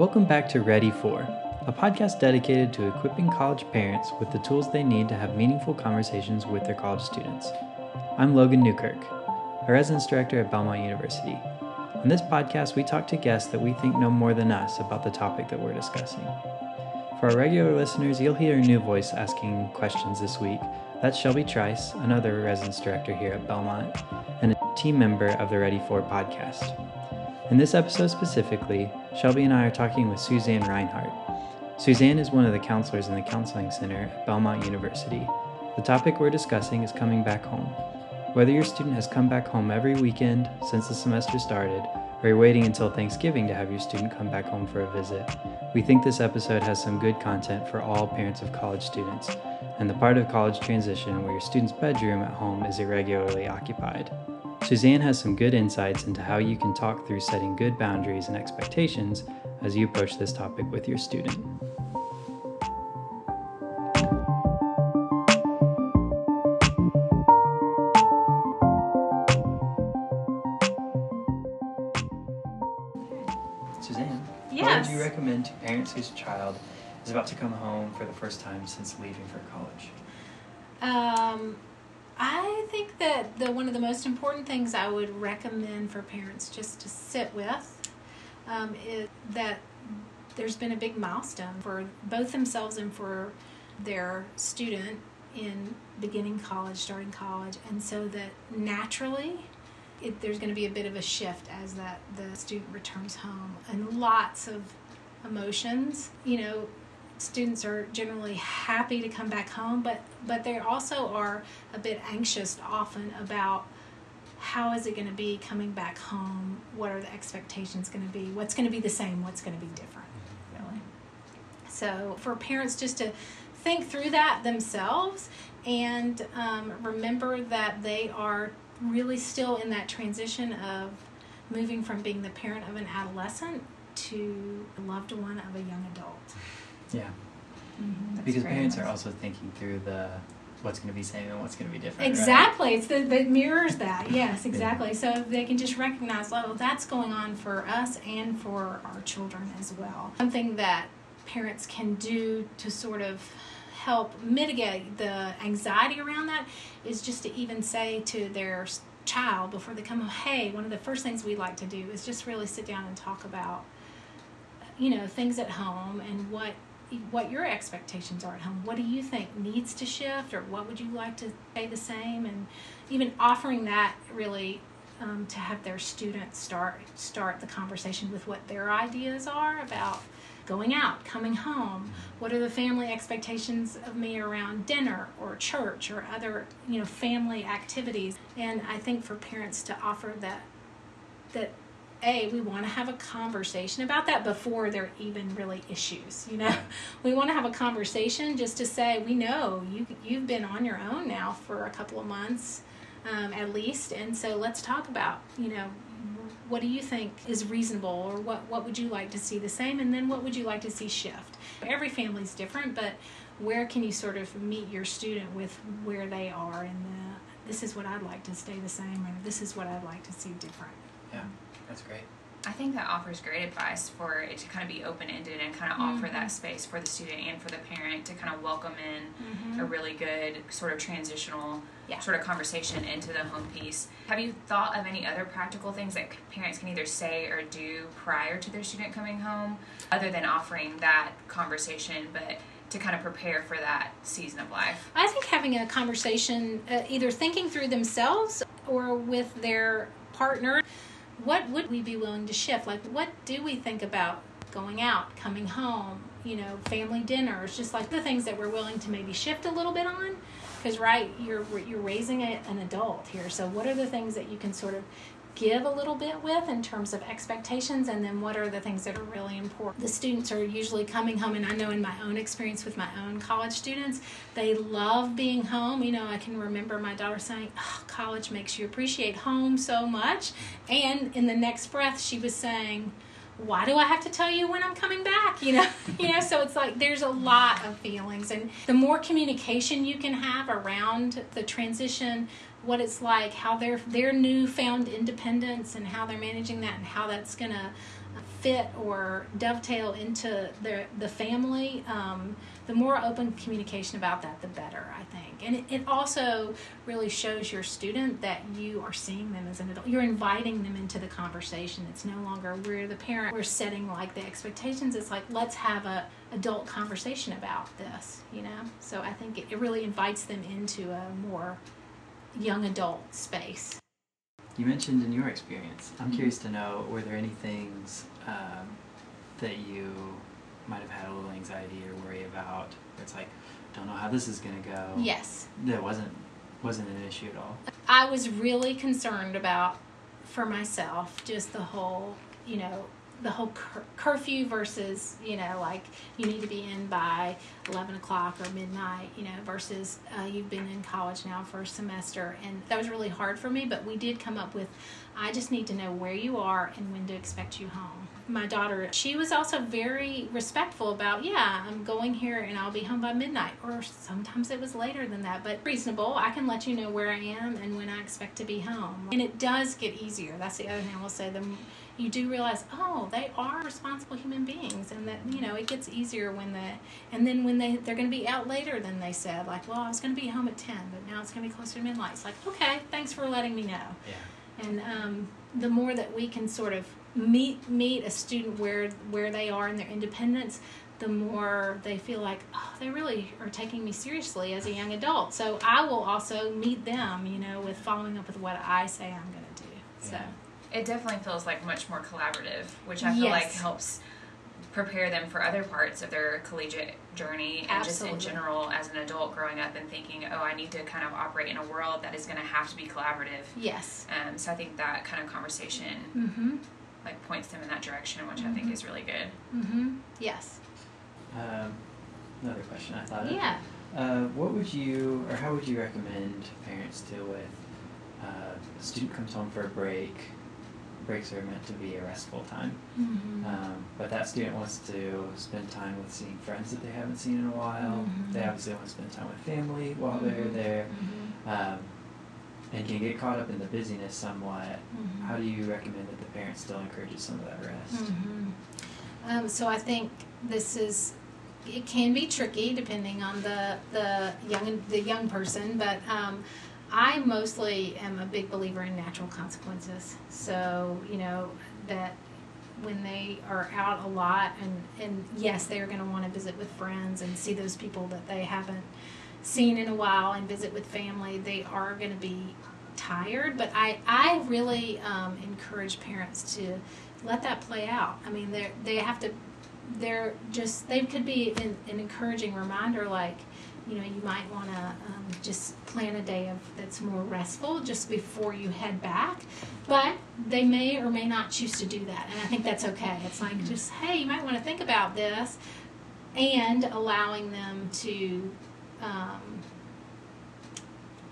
Welcome back to Ready For, a podcast dedicated to equipping college parents with the tools they need to have meaningful conversations with their college students. I'm Logan Newkirk, a residence director at Belmont University. On this podcast, we talk to guests that we think know more than us about the topic that we're discussing. For our regular listeners, you'll hear a new voice asking questions this week. That's Shelby Trice, another residence director here at Belmont, and a team member of the Ready For podcast. In this episode specifically, Shelby and I are talking with Suzanne Rhinehardt. Suzanne is one of the counselors in the Counseling Center at Belmont University. The topic we're discussing is coming back home. Whether your student has come back home every weekend since the semester started, or you're waiting until Thanksgiving to have your student come back home for a visit, we think this episode has some good content for all parents of college students, and the part of college transition where your student's bedroom at home is irregularly occupied. Suzanne has some good insights into how you can talk through setting good boundaries and expectations as you approach this topic with your student. Suzanne, what would you recommend to parents whose child about to come home for the first time since leaving for college? Um, I think that the one of the most important things I would recommend for parents just to sit with um, is that there's been a big milestone for both themselves and for their student in beginning college, starting college, and so that naturally it, there's going to be a bit of a shift as that the student returns home and lots of emotions. You know, students are generally happy to come back home, but but they also are a bit anxious often about how is it going to be coming back home? What are the expectations going to be? What's going to be the same? What's going to be different? Really. So for parents just to think through that themselves and um, remember that they are really still in that transition of moving from being the parent of an adolescent to a loved one of a young adult. Yeah, Mm-hmm. because parents are also thinking through the what's going to be same and what's going to be different. right? Exactly. It's the that mirrors that. Yes, exactly. So they can just recognize, oh, that's going on for us and for our children as well. Something that parents can do to sort of help mitigate the anxiety around that is just to even say to their child before they come home, hey, one of the first things we like to do is just really sit down and talk about you know things at home and what what your expectations are at home. What do you think needs to shift or what would you like to stay the same? And even offering that really um, to have their students start start the conversation with what their ideas are about going out coming home. What are the family expectations of me around dinner or church or other you know family activities? And i think for parents to offer that that a we want to have a conversation about that before there are even really issues you know? We want to have a conversation just to say we know you you've been on your own now for a couple of months um, at least and so let's talk about you know what do you think is reasonable or what what would you like to see the same and then what would you like to see shift? Every family's different but where can you sort of meet your student with where they are and the, this is what i'd like to stay the same or this is what i'd like to see different? Yeah, that's great. I think that offers great advice for it to kind of be open ended and kind of offer Mhm. that space for the student and for the parent to kind of welcome in Mm-hmm. a really good sort of transitional Yeah. sort of conversation into the home piece. Have you thought of any other practical things that parents can either say or do prior to their student coming home, other than offering that conversation, but to kind of prepare for that season of life? I think having a conversation, uh, either thinking through themselves or with their partner, what would we be willing to shift? Like, what do we think about going out, coming home, you know, family dinners, just like the things that we're willing to maybe shift a little bit on? Because, right, you're, you're raising a, an adult here. So, what are the things that you can sort of give a little bit with in terms of expectations and then what are the things that are really important the students are usually coming home and i know in my own experience with my own college students they love being home you know i can remember my daughter saying oh, college makes you appreciate home so much and in the next breath she was saying why do I have to tell you when I'm coming back? You know, you know. So it's like there's a lot of feelings, and the more communication you can have around the transition, what it's like, how their their newfound independence, and how they're managing that, and how that's gonna fit or dovetail into the the family, um, the more open communication about that, the better, I think. And it, it also really shows your student that you are seeing them as an adult. You're inviting them into the conversation. It's no longer we're the parent, we're setting like the expectations. It's like, let's have a adult conversation about this, you know? So I think it, it really invites them into a more young adult space. You mentioned in your experience. I'm curious to know were there any things um, that you might have had a little anxiety or worry about? It's like, don't know how this is going to go. Yes. That wasn't wasn't an issue at all. I was really concerned about for myself just the whole, you know, the whole cur- curfew versus you know like you need to be in by 11 o'clock or midnight you know versus uh, you've been in college now for a semester. And that was really hard for me but we did come up with i just need to know where you are and when to expect you home. My daughter she was also very respectful about yeah i'm going here and i'll be home by midnight. Or sometimes it was later than that but reasonable. I can let you know where i am and when i expect to be home. And it does get easier. That's the other thing i will say. The you do realize, oh, they are responsible human beings, and that you know it gets easier when the and then when they they're going to be out later than they said. Like, well, I was going to be home at ten, but now it's going to be closer to midnight. It's like, okay, thanks for letting me know. Yeah. And um, the more that we can sort of meet meet a student where where they are in their independence, the more they feel like oh they really are taking me seriously as a young adult. So I will also meet them, you know, with following up with what I say I'm going to do. So. Yeah. It definitely feels like much more collaborative, which I feel like helps prepare them for other parts of their collegiate journey and just in general as an adult growing up and thinking, oh, I need to kind of operate in a world that is going to have to be collaborative. Yes. Um, so I think that kind of conversation Mm-hmm. like points them in that direction, which I think Mhm. is really good. Mm-hmm. Yes. Um, another question I thought of. Yeah. Uh, what would you, or how would you recommend parents deal with uh, a student comes home for a break? Breaks are meant to be a restful time, Mm-hmm. um, but that student wants to spend time with seeing friends that they haven't seen in a while. Mhm. They obviously want to spend time with family while they're Mhm. there, Mm-hmm. um, and can get caught up in the busyness somewhat. Mhm. How do you recommend that the parents still encourages some of that rest? Um, so I think this is it can be tricky depending on the the young the young person, but um, I mostly am a big believer in natural consequences. So you know that when they are out a lot and and yes they are going to want to visit with friends and see those people that they haven't seen in a while and visit with family they are going to be tired but i i really um, encourage parents to let that play out i mean they they have to they're just they could be an, an encouraging reminder like you know you might want to um, just plan a day of that's more restful just before you head back. But they may or may not choose to do that and i think that's okay. It's like just hey you might want to think about this and allowing them to um,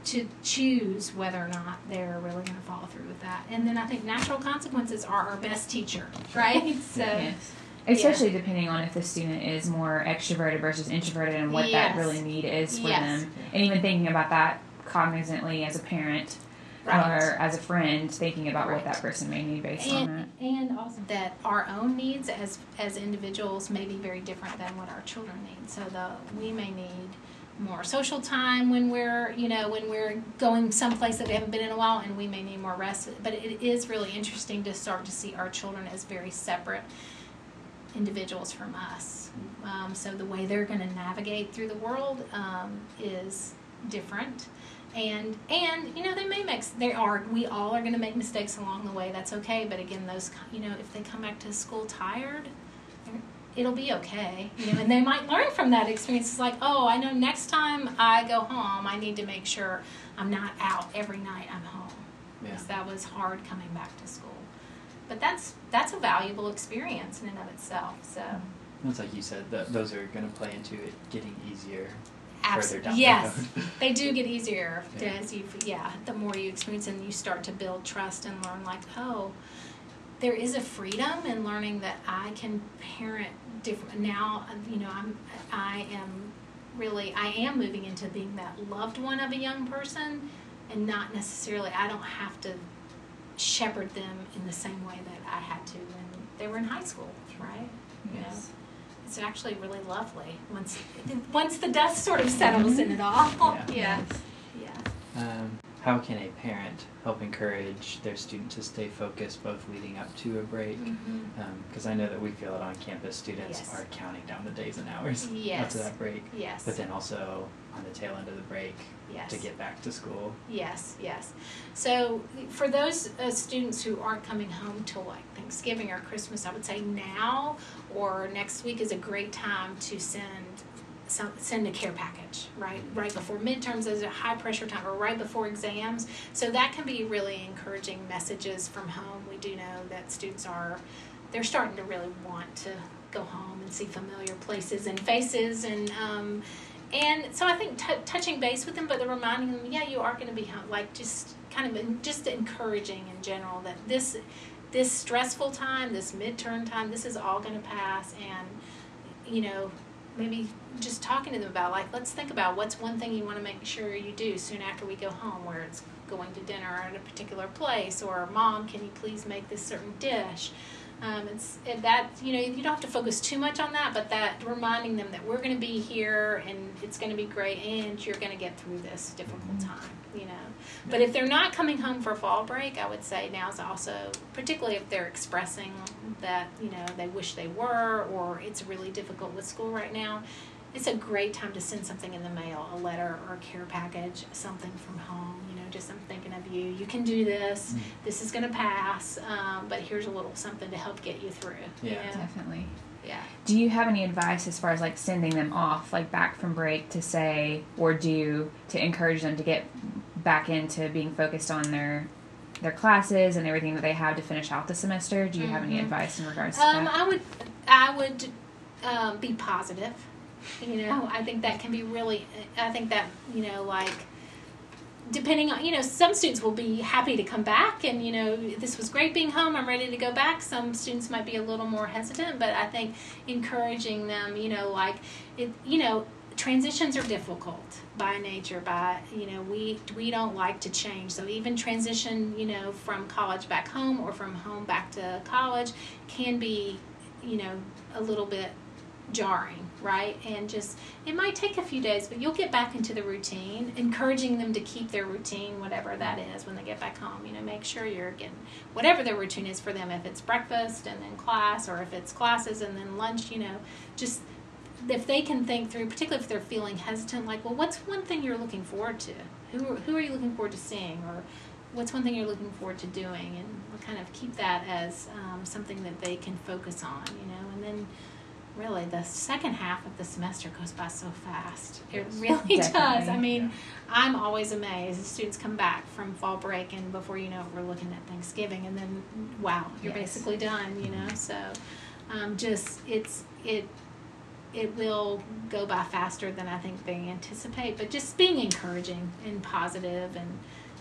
to choose whether or not they're really going to follow through with that. And then i think natural consequences are our best teacher right? So Yes. Especially depending on if the student is more extroverted versus introverted and what Yes. that really need is for Yes. them. And even thinking about that cognizantly as a parent right or as a friend, thinking about Right. what that person may need based on that. and, and also that our own needs as as individuals may be very different than what our children need so the we may need more social time when we're you know when we're going someplace that we haven't been in a while and we may need more rest but it is really interesting to start to see our children as very separate individuals from us. Um, so the way they're going to navigate through the world um, is different. And and you know they may make they are we all are going to make mistakes along the way that's okay but again those you know if they come back to school tired it'll be okay you know and they might learn from that experience. It's like oh i know next time i go home i need to make sure i'm not out every night i'm home. Yeah. because that was hard coming back to school but that's that's a valuable experience in and of itself so It's like you said, th- those are going to play into it getting easier Abs- further down yes the road. they do get easier Yeah. as you yeah the more you experience and you start to build trust and learn like oh there is a freedom in learning that i can parent different now you know i'm i am really i am moving into being that loved one of a young person and not necessarily i don't have to shepherd them in the same way that i had to when they were in high school, right? You know, Yes. it's actually really lovely once once the dust sort of settles in it all. Yeah. yeah. yeah. Um, how can a parent help encourage their student to stay focused both leading up to a break? Because I know that we feel it on campus, students Yes. are counting down the days and hours up Yes. to that break. Yes. But then also on the tail end of the break yes. to get back to school. Yes, yes. So for those uh, students who aren't coming home till like Thanksgiving or Christmas, I would say now or next week is a great time to send some, send a care package, right? Right before midterms is a high pressure time or right before exams. So that can be really encouraging messages from home. We do know that students are they're starting to really want to go home and see familiar places and faces and um, and so I think touching base with them, but they're reminding them, yeah, you are going to be. Like just kind of just encouraging in general that this this stressful time, this midterm time, this is all going to pass, and you know maybe just talking to them about like let's think about what's one thing you want to make sure you do soon after we go home, where it's going to dinner at a particular place, or mom, can you please make this certain dish? Um, it's it, that you know you don't have to focus too much on that, but that reminding them that we're going to be here and it's going to be great and you're going to get through this difficult time. You know, but if they're not coming home for fall break, I would say now is also particularly if they're expressing that you know they wish they were or it's really difficult with school right now. It's a great time to send something in the mail, a letter or a care package, something from home. You know, just I'm thinking of you. You can do this Mm. this is going to pass, um, but here's a little something to help get you through. you Yeah. know? Definitely. Yeah. Do you have any advice as far as like sending them off, like back from break to say or do to encourage them to get back into being focused on their their classes and everything that they have to finish out the semester? Do you have any Mhm. advice in regards to Um, that? I would, I would um, be positive. You know, I think that can be really. I think that you know, like depending on you know, some students will be happy to come back, and you know, this was great being home. I'm ready to go back. Some students might be a little more hesitant, but I think encouraging them, you know, like it, you know. Transitions are difficult by nature. By you know, we we don't like to change. So even transition, you know, from college back home or from home back to college, can be, you know, a little bit jarring, right? And just it might take a few days, but you'll get back into the routine, encouraging them to keep their routine, whatever that is, when they get back home. You know, make sure you're getting whatever their routine is for them. If it's breakfast and then class, or if it's classes and then lunch, you know, just if they can think through, particularly if they're feeling hesitant, like, well, what's one thing you're looking forward to? Who who are you looking forward to seeing, or what's one thing you're looking forward to doing, and kind of keep that as um, something that they can focus on, you know, and then really the second half of the semester goes by so fast. It Yes. really does. I mean, Yeah. I'm always amazed. The students come back from fall break, and before you know it, we're looking at Thanksgiving, and then wow, you're Yes. basically done. You know, so um, just it's it it will go by faster than I think they anticipate. But just being encouraging and positive, and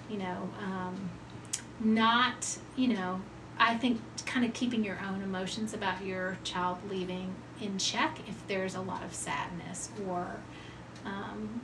you know, um, not you know, I think kind of keeping your own emotions about your child leaving in check if there's a lot of sadness or um,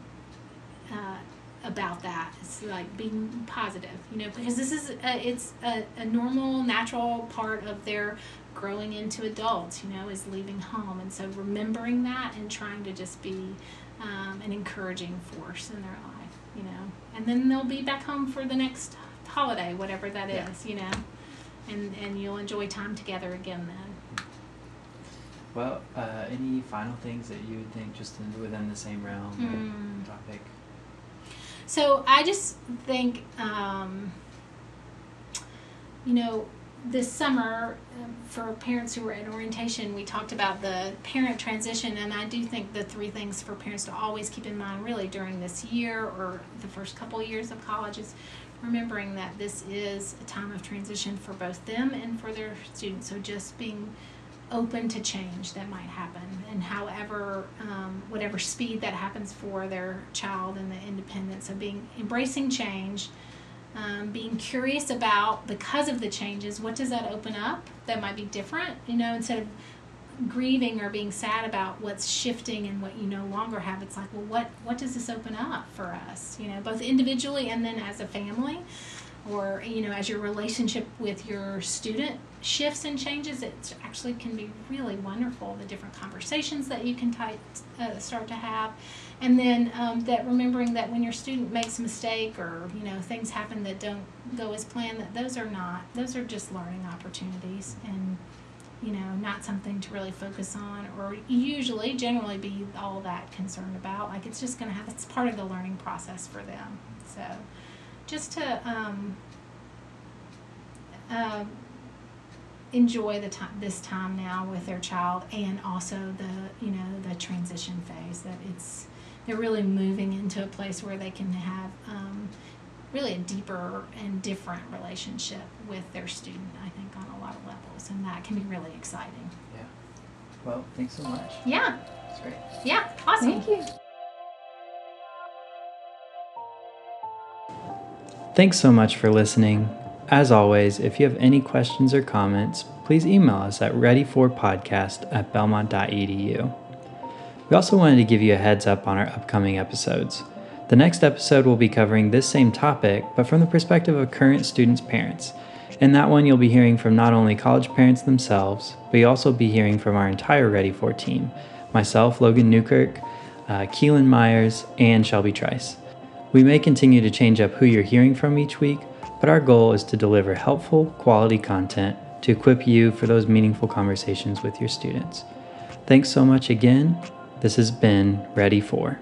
uh, about that. It's like being positive, you know, because this is a, it's a, a normal, natural part of their growing into adults. You know, is leaving home, and so remembering that and trying to just be um, an encouraging force in their life. You know, and then they'll be back home for the next holiday, whatever that is. Yeah. You know, and and you'll enjoy time together again then. Well, uh, any final things that you would think just in, within the same realm or topic? So I just think, um, you know, this summer um, for parents who were at orientation, we talked about the parent transition, and I do think the three things for parents to always keep in mind, really, during this year or the first couple years of college is remembering that this is a time of transition for both them and for their students. So just being open to change that might happen. And however um, whatever speed that happens for their child and the independence of being embracing change um, being curious about because of the changes what does that open up that might be different? You know instead of grieving or being sad about what's shifting and what you no longer have it's like well what what does this open up for us? You know both individually and then as a family or you know as your relationship with your student shifts and changes, it actually can be really wonderful. The different conversations that you can type, uh, start to have, and then um, that remembering that when your student makes a mistake or you know things happen that don't go as planned, that those are not those are just learning opportunities and you know not something to really focus on or usually generally be all that concerned about. Like it's just going to have it's part of the learning process for them. So just to um, uh, enjoy the time this time now with their child and also the you know the transition phase that it's they're really moving into a place where they can have um, really a deeper and different relationship with their student i think on a lot of levels and that can be really exciting Yeah. Well, thanks so much. yeah That's great. yeah awesome Thank you. Thanks so much for listening. As always, if you have any questions or comments, please email us at readyforpodcast at belmont.edu. We also wanted to give you a heads up on our upcoming episodes. The next episode will be covering this same topic, but from the perspective of current students' parents. In that one, you'll be hearing from not only college parents themselves, but you'll also be hearing from our entire Ready For team myself, Logan Newkirk, uh, Keelan Myers, and Shelby Trice. We may continue to change up who you're hearing from each week, but our goal is to deliver helpful, quality content to equip you for those meaningful conversations with your students. Thanks so much again. This has been Ready For.